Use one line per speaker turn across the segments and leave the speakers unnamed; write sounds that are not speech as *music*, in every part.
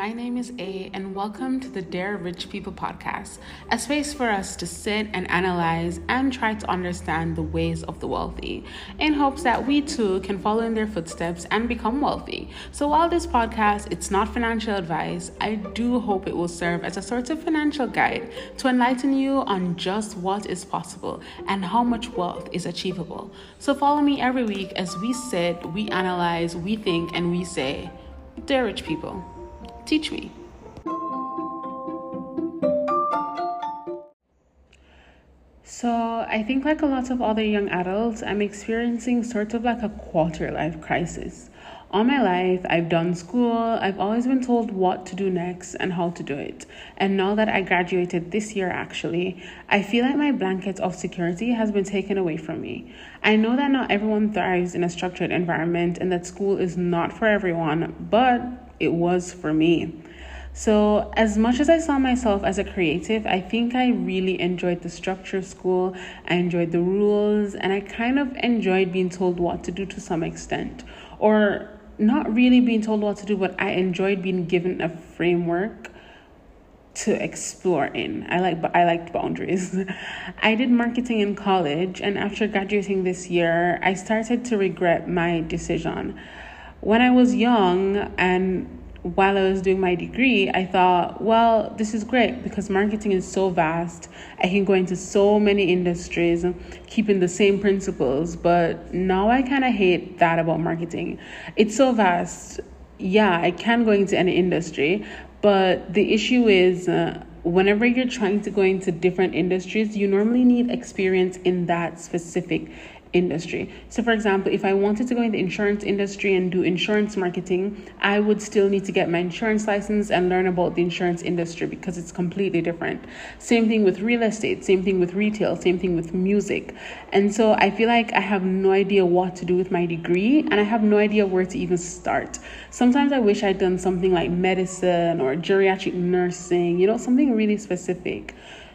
my name is A, and welcome to the Dear Rich People podcast, a space for us to sit and analyze and try to understand the ways of the wealthy in hopes that we too can follow in their footsteps and become wealthy. So, while this podcast it's not financial advice, I do hope it will serve as a sort of financial guide to enlighten you on just what is possible and how much wealth is achievable. So, follow me every week as we sit, we analyze, we think, and we say, Dear Rich People. Teach me. So, I think, like a lot of other young adults, I'm experiencing sort of like a quarter life crisis. All my life, I've done school, I've always been told what to do next and how to do it. And now that I graduated this year, actually, I feel like my blanket of security has been taken away from me. I know that not everyone thrives in a structured environment and that school is not for everyone, but it was for me. So, as much as I saw myself as a creative, I think I really enjoyed the structure of school. I enjoyed the rules, and I kind of enjoyed being told what to do to some extent. Or not really being told what to do, but I enjoyed being given a framework to explore in. I like I liked boundaries. *laughs* I did marketing in college and after graduating this year, I started to regret my decision. When I was young and while I was doing my degree, I thought, well, this is great because marketing is so vast. I can go into so many industries, keeping the same principles. But now I kind of hate that about marketing. It's so vast. Yeah, I can go into any industry, but the issue is. Uh, whenever you're trying to go into different industries, you normally need experience in that specific industry. So, for example, if I wanted to go in the insurance industry and do insurance marketing, I would still need to get my insurance license and learn about the insurance industry because it's completely different. Same thing with real estate, same thing with retail, same thing with music. And so I feel like I have no idea what to do with my degree and I have no idea where to even start. Sometimes I wish I'd done something like medicine or geriatric nursing, you know, something really specific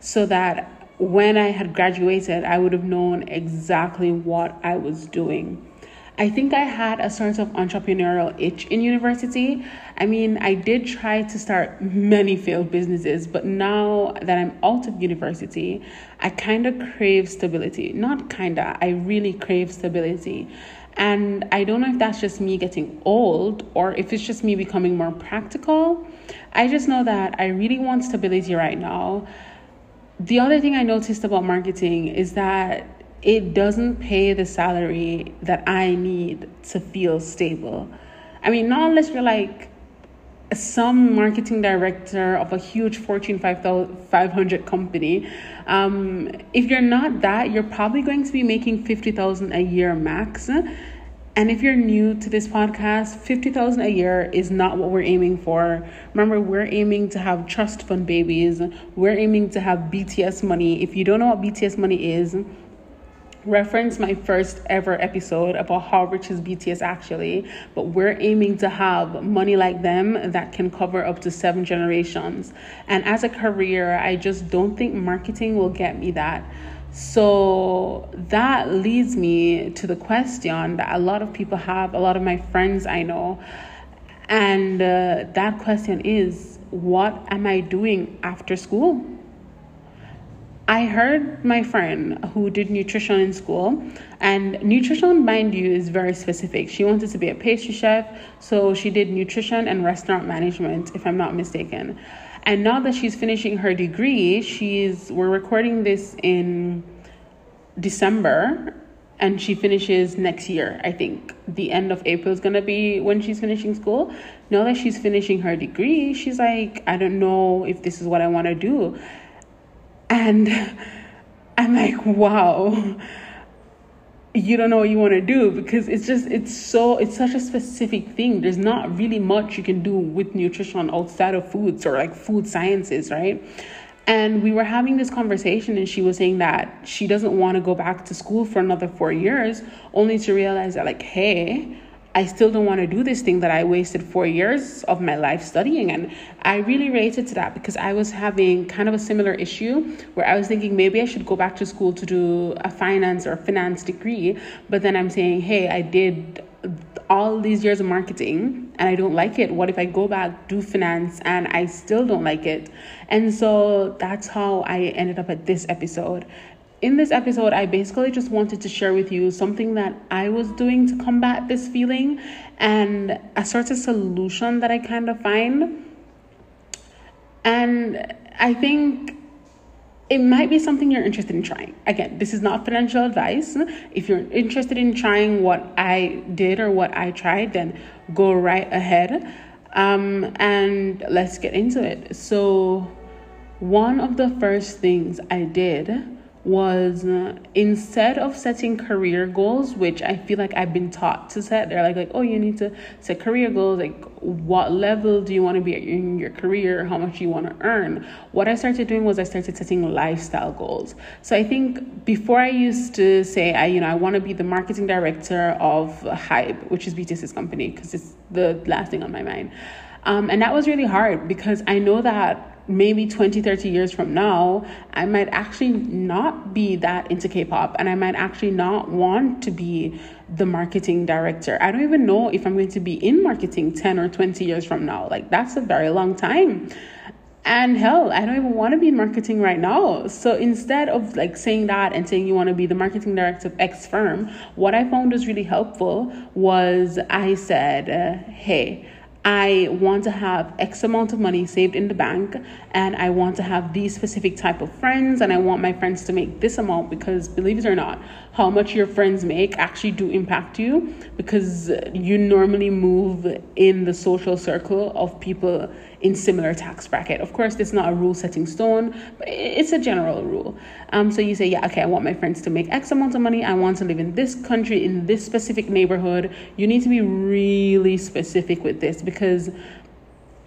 so that when I had graduated, I would have known exactly what I was doing. I think I had a sort of entrepreneurial itch in university. I mean, I did try to start many failed businesses, but now that I'm out of university, I kind of crave stability. Not kind of, I really crave stability. And I don't know if that's just me getting old or if it's just me becoming more practical. I just know that I really want stability right now the other thing I noticed about marketing is that it doesn't pay the salary that I need to feel stable. I mean, not unless you're like some marketing director of a huge Fortune 500 company. Um, if you're not that, you're probably going to be making 50,000 a year max. And if you're new to this podcast, 50,000 a year is not what we're aiming for. Remember, we're aiming to have trust fund babies. We're aiming to have BTS money. If you don't know what BTS money is, reference my first ever episode about how rich is BTS actually, but we're aiming to have money like them that can cover up to seven generations. And as a career, I just don't think marketing will get me that. So that leads me to the question that a lot of people have, a lot of my friends I know. And uh, that question is what am I doing after school? I heard my friend who did nutrition in school, and nutrition, mind you, is very specific. She wanted to be a pastry chef, so she did nutrition and restaurant management, if I'm not mistaken. And now that she's finishing her degree, she's we're recording this in December and she finishes next year. I think the end of April is gonna be when she's finishing school. Now that she's finishing her degree, she's like, I don't know if this is what I want to do. And *laughs* I'm like, wow, you don't know what you want to do because it's just, it's so, it's such a specific thing. There's not really much you can do with nutrition outside of foods or like food sciences, right? And we were having this conversation, and she was saying that she doesn't want to go back to school for another four years, only to realize that, like, hey, I still don't want to do this thing that I wasted four years of my life studying. And I really related to that because I was having kind of a similar issue where I was thinking maybe I should go back to school to do a finance or finance degree. But then I'm saying, hey, I did all these years of marketing and I don't like it? What if I go back, do finance, and I still don't like it? And so that's how I ended up at this episode. In this episode, I basically just wanted to share with you something that I was doing to combat this feeling and a sort of solution that I kind of find. And I think it might be something you're interested in trying. Again, this is not financial advice. If you're interested in trying what I did or what I tried, then go right ahead. Um, and let's get into it. So, one of the first things I did was uh, instead of setting career goals, which I feel like I've been taught to set, they're like, like, oh, you need to set career goals. Like, what level do you want to be in your career? How much you want to earn? What I started doing was I started setting lifestyle goals. So I think before I used to say, I, you know, I want to be the marketing director of HYBE, which is BTS's company, because it's the last thing on my mind. Um, and that was really hard because I know that maybe 20, 30 years from now, I might actually not be that into K pop and I might actually not want to be the marketing director. I don't even know if I'm going to be in marketing 10 or 20 years from now. Like, that's a very long time. And hell, I don't even want to be in marketing right now. So instead of like saying that and saying you want to be the marketing director of X firm, what I found was really helpful was I said, hey, I want to have X amount of money saved in the bank and I want to have these specific type of friends and I want my friends to make this amount because believe it or not, how much your friends make actually do impact you because you normally move in the social circle of people in similar tax bracket. Of course, it's not a rule setting stone, but it's a general rule. Um, so you say, yeah, okay, I want my friends to make X amount of money. I want to live in this country, in this specific neighborhood. You need to be really specific with this because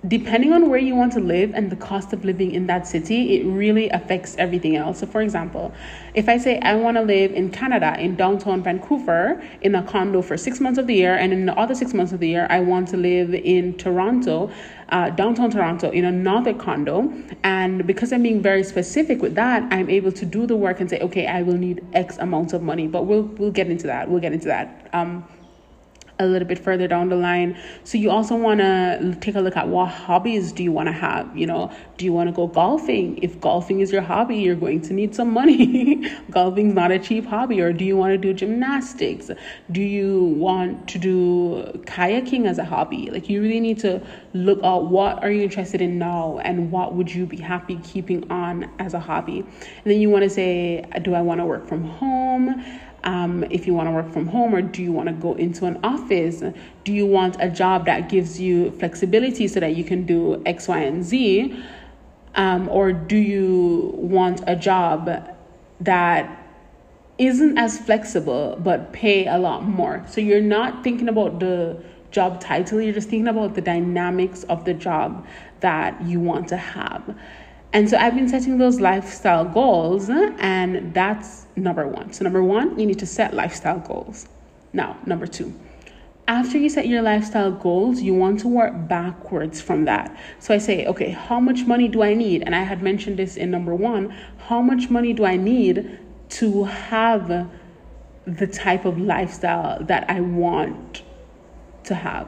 depending on where you want to live and the cost of living in that city, it really affects everything else. So, for example, if I say I want to live in Canada, in downtown Vancouver, in a condo for six months of the year, and in the other six months of the year, I want to live in Toronto, uh, downtown Toronto, in another condo, and because I'm being very specific with that, I'm able to do the work and say, okay, I will need X amount of money. But we'll we'll get into that. We'll get into that. Um, a little bit further down the line. So you also want to take a look at what hobbies do you want to have? You know, do you want to go golfing? If golfing is your hobby, you're going to need some money. *laughs* Golfing's not a cheap hobby. Or do you want to do gymnastics? Do you want to do kayaking as a hobby? Like you really need to look at what are you interested in now and what would you be happy keeping on as a hobby. And then you want to say, do I want to work from home? Um, if you want to work from home or do you want to go into an office? Do you want a job that gives you flexibility so that you can do x y and z? Um, or do you want a job that isn't as flexible but pay a lot more? So you're not thinking about the job title you're just thinking about the dynamics of the job that you want to have and so I've been setting those lifestyle goals, and that's number one. So, number one, you need to set lifestyle goals. Now, number two, after you set your lifestyle goals, you want to work backwards from that. So I say, okay, how much money do I need? And I had mentioned this in number one how much money do I need to have the type of lifestyle that I want to have?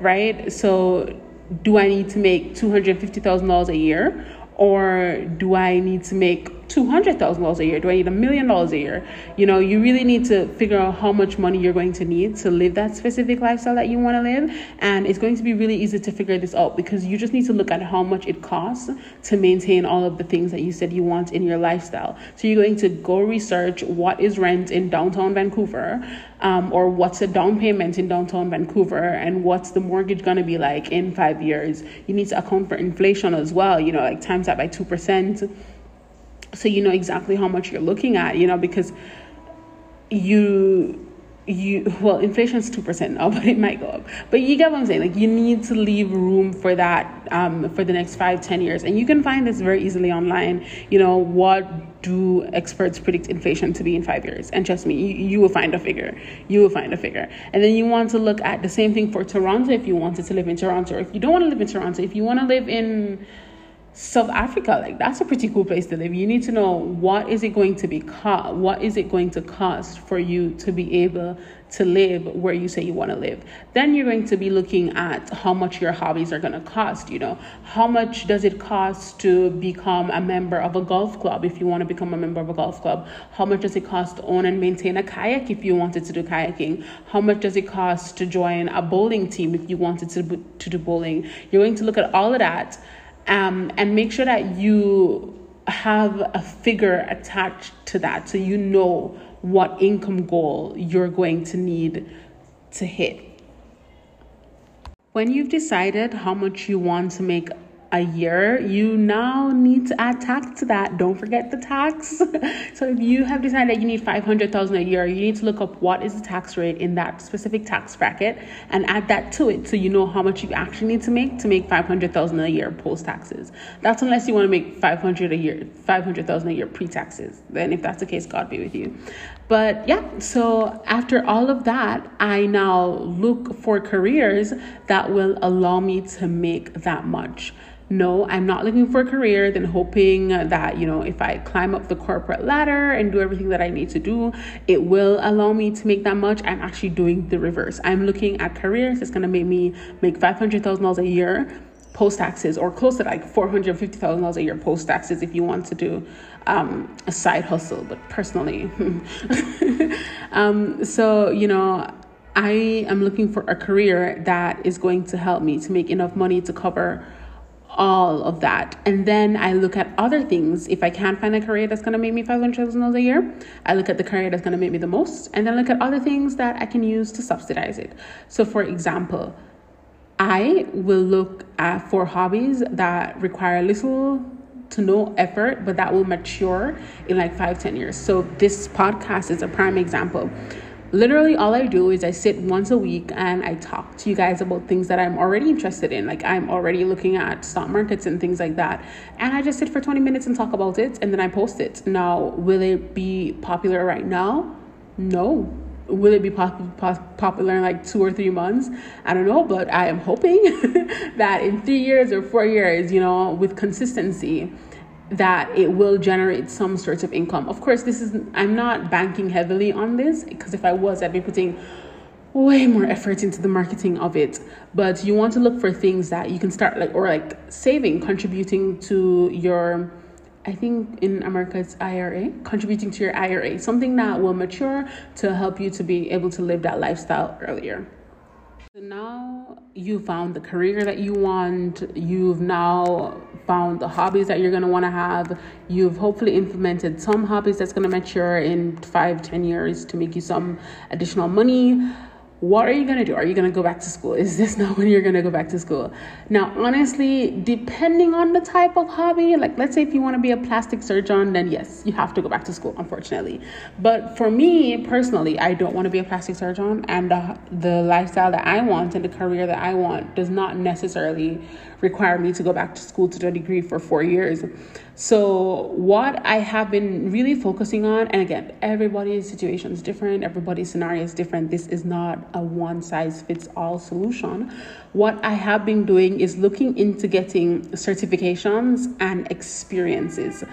Right? So, do I need to make $250,000 a year? Or do I need to make $200,000 a year? Do I need a million dollars a year? You know, you really need to figure out how much money you're going to need to live that specific lifestyle that you want to live. And it's going to be really easy to figure this out because you just need to look at how much it costs to maintain all of the things that you said you want in your lifestyle. So you're going to go research what is rent in downtown Vancouver. Um, or what's a down payment in downtown Vancouver and what's the mortgage going to be like in five years. You need to account for inflation as well, you know, like times that by 2% so you know exactly how much you're looking at you know because you you well inflation is 2% now *laughs* but it might go up. But you get what i'm saying like you need to leave room for that um, for the next five ten years. And you can find this very easily online you know what do experts predict inflation to be in five years? And trust me you, you will find a figure. You will find a figure. And then you want to look at the same thing for toronto if you wanted to live in toronto. Or if you don't want to live in toronto if you want to live in South Africa, like that's a pretty cool place to live. You need to know what is it going to be cost, what is it going to cost for you to be able to live where you say you want to live. Then you're going to be looking at how much your hobbies are going to cost, you know. How much does it cost to become a member of a golf club if you want to become a member of a golf club? How much does it cost to own and maintain a kayak if you wanted to do kayaking? How much does it cost to join a bowling team if you wanted to to do bowling? You're going to look at all of that um, and make sure that you have a figure attached to that so you know what income goal you're going to need to hit. When you've decided how much you want to make a year, you now need to add tax to that. Don't forget the tax. *laughs* so if you have decided that you need 500,000 a year, you need to look up what is the tax rate in that specific tax bracket and add that to it so you know how much you actually need to make to make 500,000 a year post taxes. That's unless you want to make 500 a year, 500,000 a year pre-taxes. Then if that's the case, God be with you. But yeah, so after all of that, I now look for careers that will allow me to make that much no, I'm not looking for a career, then hoping that, you know, if I climb up the corporate ladder and do everything that I need to do, it will allow me to make that much. I'm actually doing the reverse. I'm looking at careers that's going to make me make $500,000 a year post taxes or close to like $450,000 a year post taxes if you want to do um, a side hustle, but personally. *laughs* um, so, you know, I am looking for a career that is going to help me to make enough money to cover all of that. And then I look at other things. If I can't find a career that's going to make me $500,000 a year, I look at the career that's going to make me the most. And then look at other things that I can use to subsidize it. So, for example, I will look at for hobbies that require little to no effort, but that will mature in like five, ten years. So, this podcast is a prime example literally all I do is I sit once a week and I talk to you guys about things that I'm already interested in. Like I'm already looking at stock markets and things like that. And I just sit for 20 minutes and talk about it and then I post it. Now, will it be popular right now? No. Will it be pop- pop- popular in like two or three months? I don't know, but I am hoping *laughs* that in three years or four years, you know, with consistency, that it will generate some sort of income. Of course, this is I'm not banking heavily on this because if I was, I'd be putting way more effort into the marketing of it. But you want to look for things that you can start like or like saving, contributing to your I think in America it's IRA, contributing to your IRA, something that will mature to help you to be able to live that lifestyle earlier. So now you found the career that you want, you've now found the hobbies that you're going to want to have, you've hopefully implemented some hobbies that's going to mature in five, ten years to make you some additional money what are you going to do? Are you going to go back to school? Is this *laughs* not when you're going to go back to school? Now, honestly, depending on the type of hobby, like let's say if you want to be a plastic surgeon, then yes, you have to go back to school, unfortunately. But for me personally, I don't want to be a plastic surgeon, and the, the lifestyle that I want and the career that I want does not necessarily require me to go back to school to do a degree for four years. So, what I have been really focusing on, and again, everybody's situation is different, everybody's scenario is different. This is not a one size fits all solution. What I have been doing is looking into getting certifications and experiences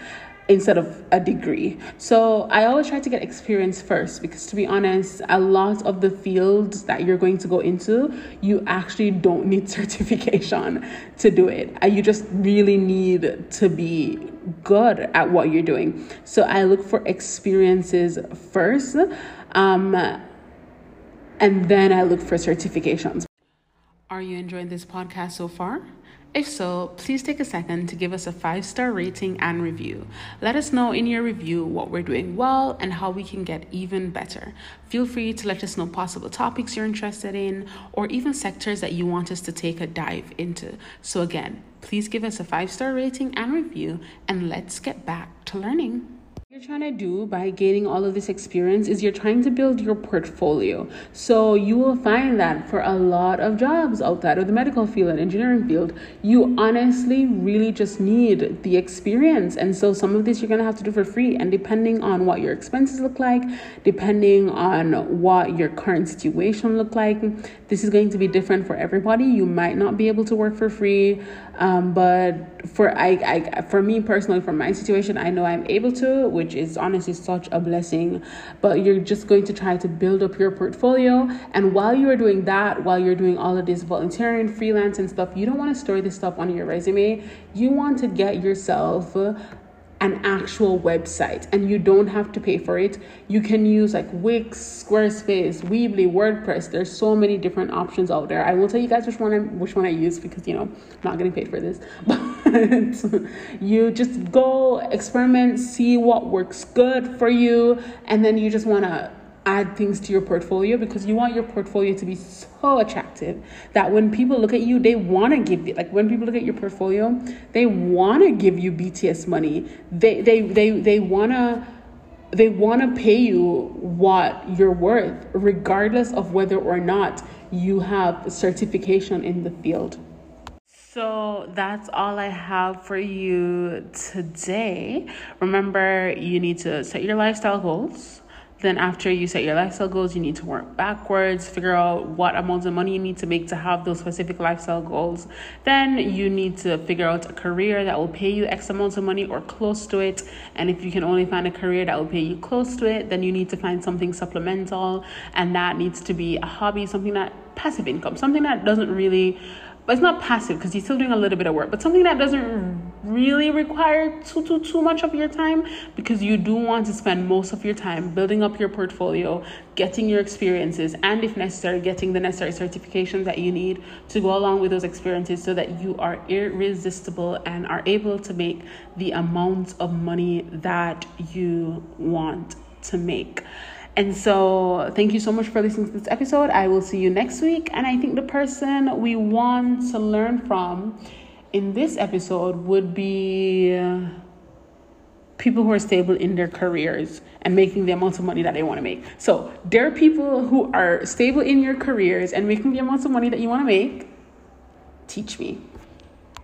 instead of a degree. So I always try to get experience first because to be honest, a lot of the fields that you're going to go into, you actually don't need *laughs* certification to do it. Uh, you just really need to be good at what you're doing. So I look for experiences first. Um, and then I look for certifications. Are you enjoying this podcast so far? If so, please take a second to give us a five star rating and review. Let us know in your review what we're doing well and how we can get even better. Feel free to let us know possible topics you're interested in or even sectors that you want us to take a dive into. So, again, please give us a five star rating and review, and let's get back to learning. You're trying to do by gaining all of this experience is you're trying to build your portfolio. So you will find that for a lot of jobs outside of the medical field and engineering field, you honestly really just need the experience. And so some of this you're going to have to do for free. And depending on what your expenses look like, depending on what your current situation look like, this is going to be different for everybody. You might not be able to work for free. Um, but for I, I for me personally, for my situation, I know I'm able to, which is honestly such a blessing. But you're just going to try to build up your portfolio, and while you are doing that, while you're doing all of this volunteering, freelance, and stuff, you don't want to store this stuff on your resume. You want to get yourself an actual website and you don't have to pay for it. You can use like Wix, Squarespace, Weebly, WordPress. There's so many different options out there. I will tell you guys which one I which one I use because you know I'm not getting paid for this. *laughs* But you just go experiment, see what works good for you, and then you just wanna add things to your portfolio because you want your portfolio to be so attractive that when people look at you, they want to give you like when people look at your portfolio, they want to give you BTS money. They they they they want to they want to pay you what you're worth regardless of whether or not you have certification in the field. So that's all I have for you today. Remember, you need to set your lifestyle goals then, after you set your lifestyle goals, you need to work backwards, figure out what amounts of money you need to make to have those specific lifestyle goals. Then, you need to figure out a career that will pay you X amounts of money or close to it. And if you can only find a career that will pay you close to it, then you need to find something supplemental, and that needs to be a hobby, something that passive income, something that doesn't really but it's not passive because you're still doing a little bit of work, but something that doesn't really require too too too much of your time because you do want to spend most of your time building up your portfolio, getting your experiences, and if necessary, getting the necessary certifications that you need to go along with those experiences so that you are irresistible and are able to make the amount of money that you want to make. And so, thank you so much for listening to this episode. I will see you next week. And I think the person we want to learn from in this episode would be uh, people who are stable in their careers and making the amount of money that they want to make. So, there are people who are stable in your careers and making the amount of money that you want to make. Teach me.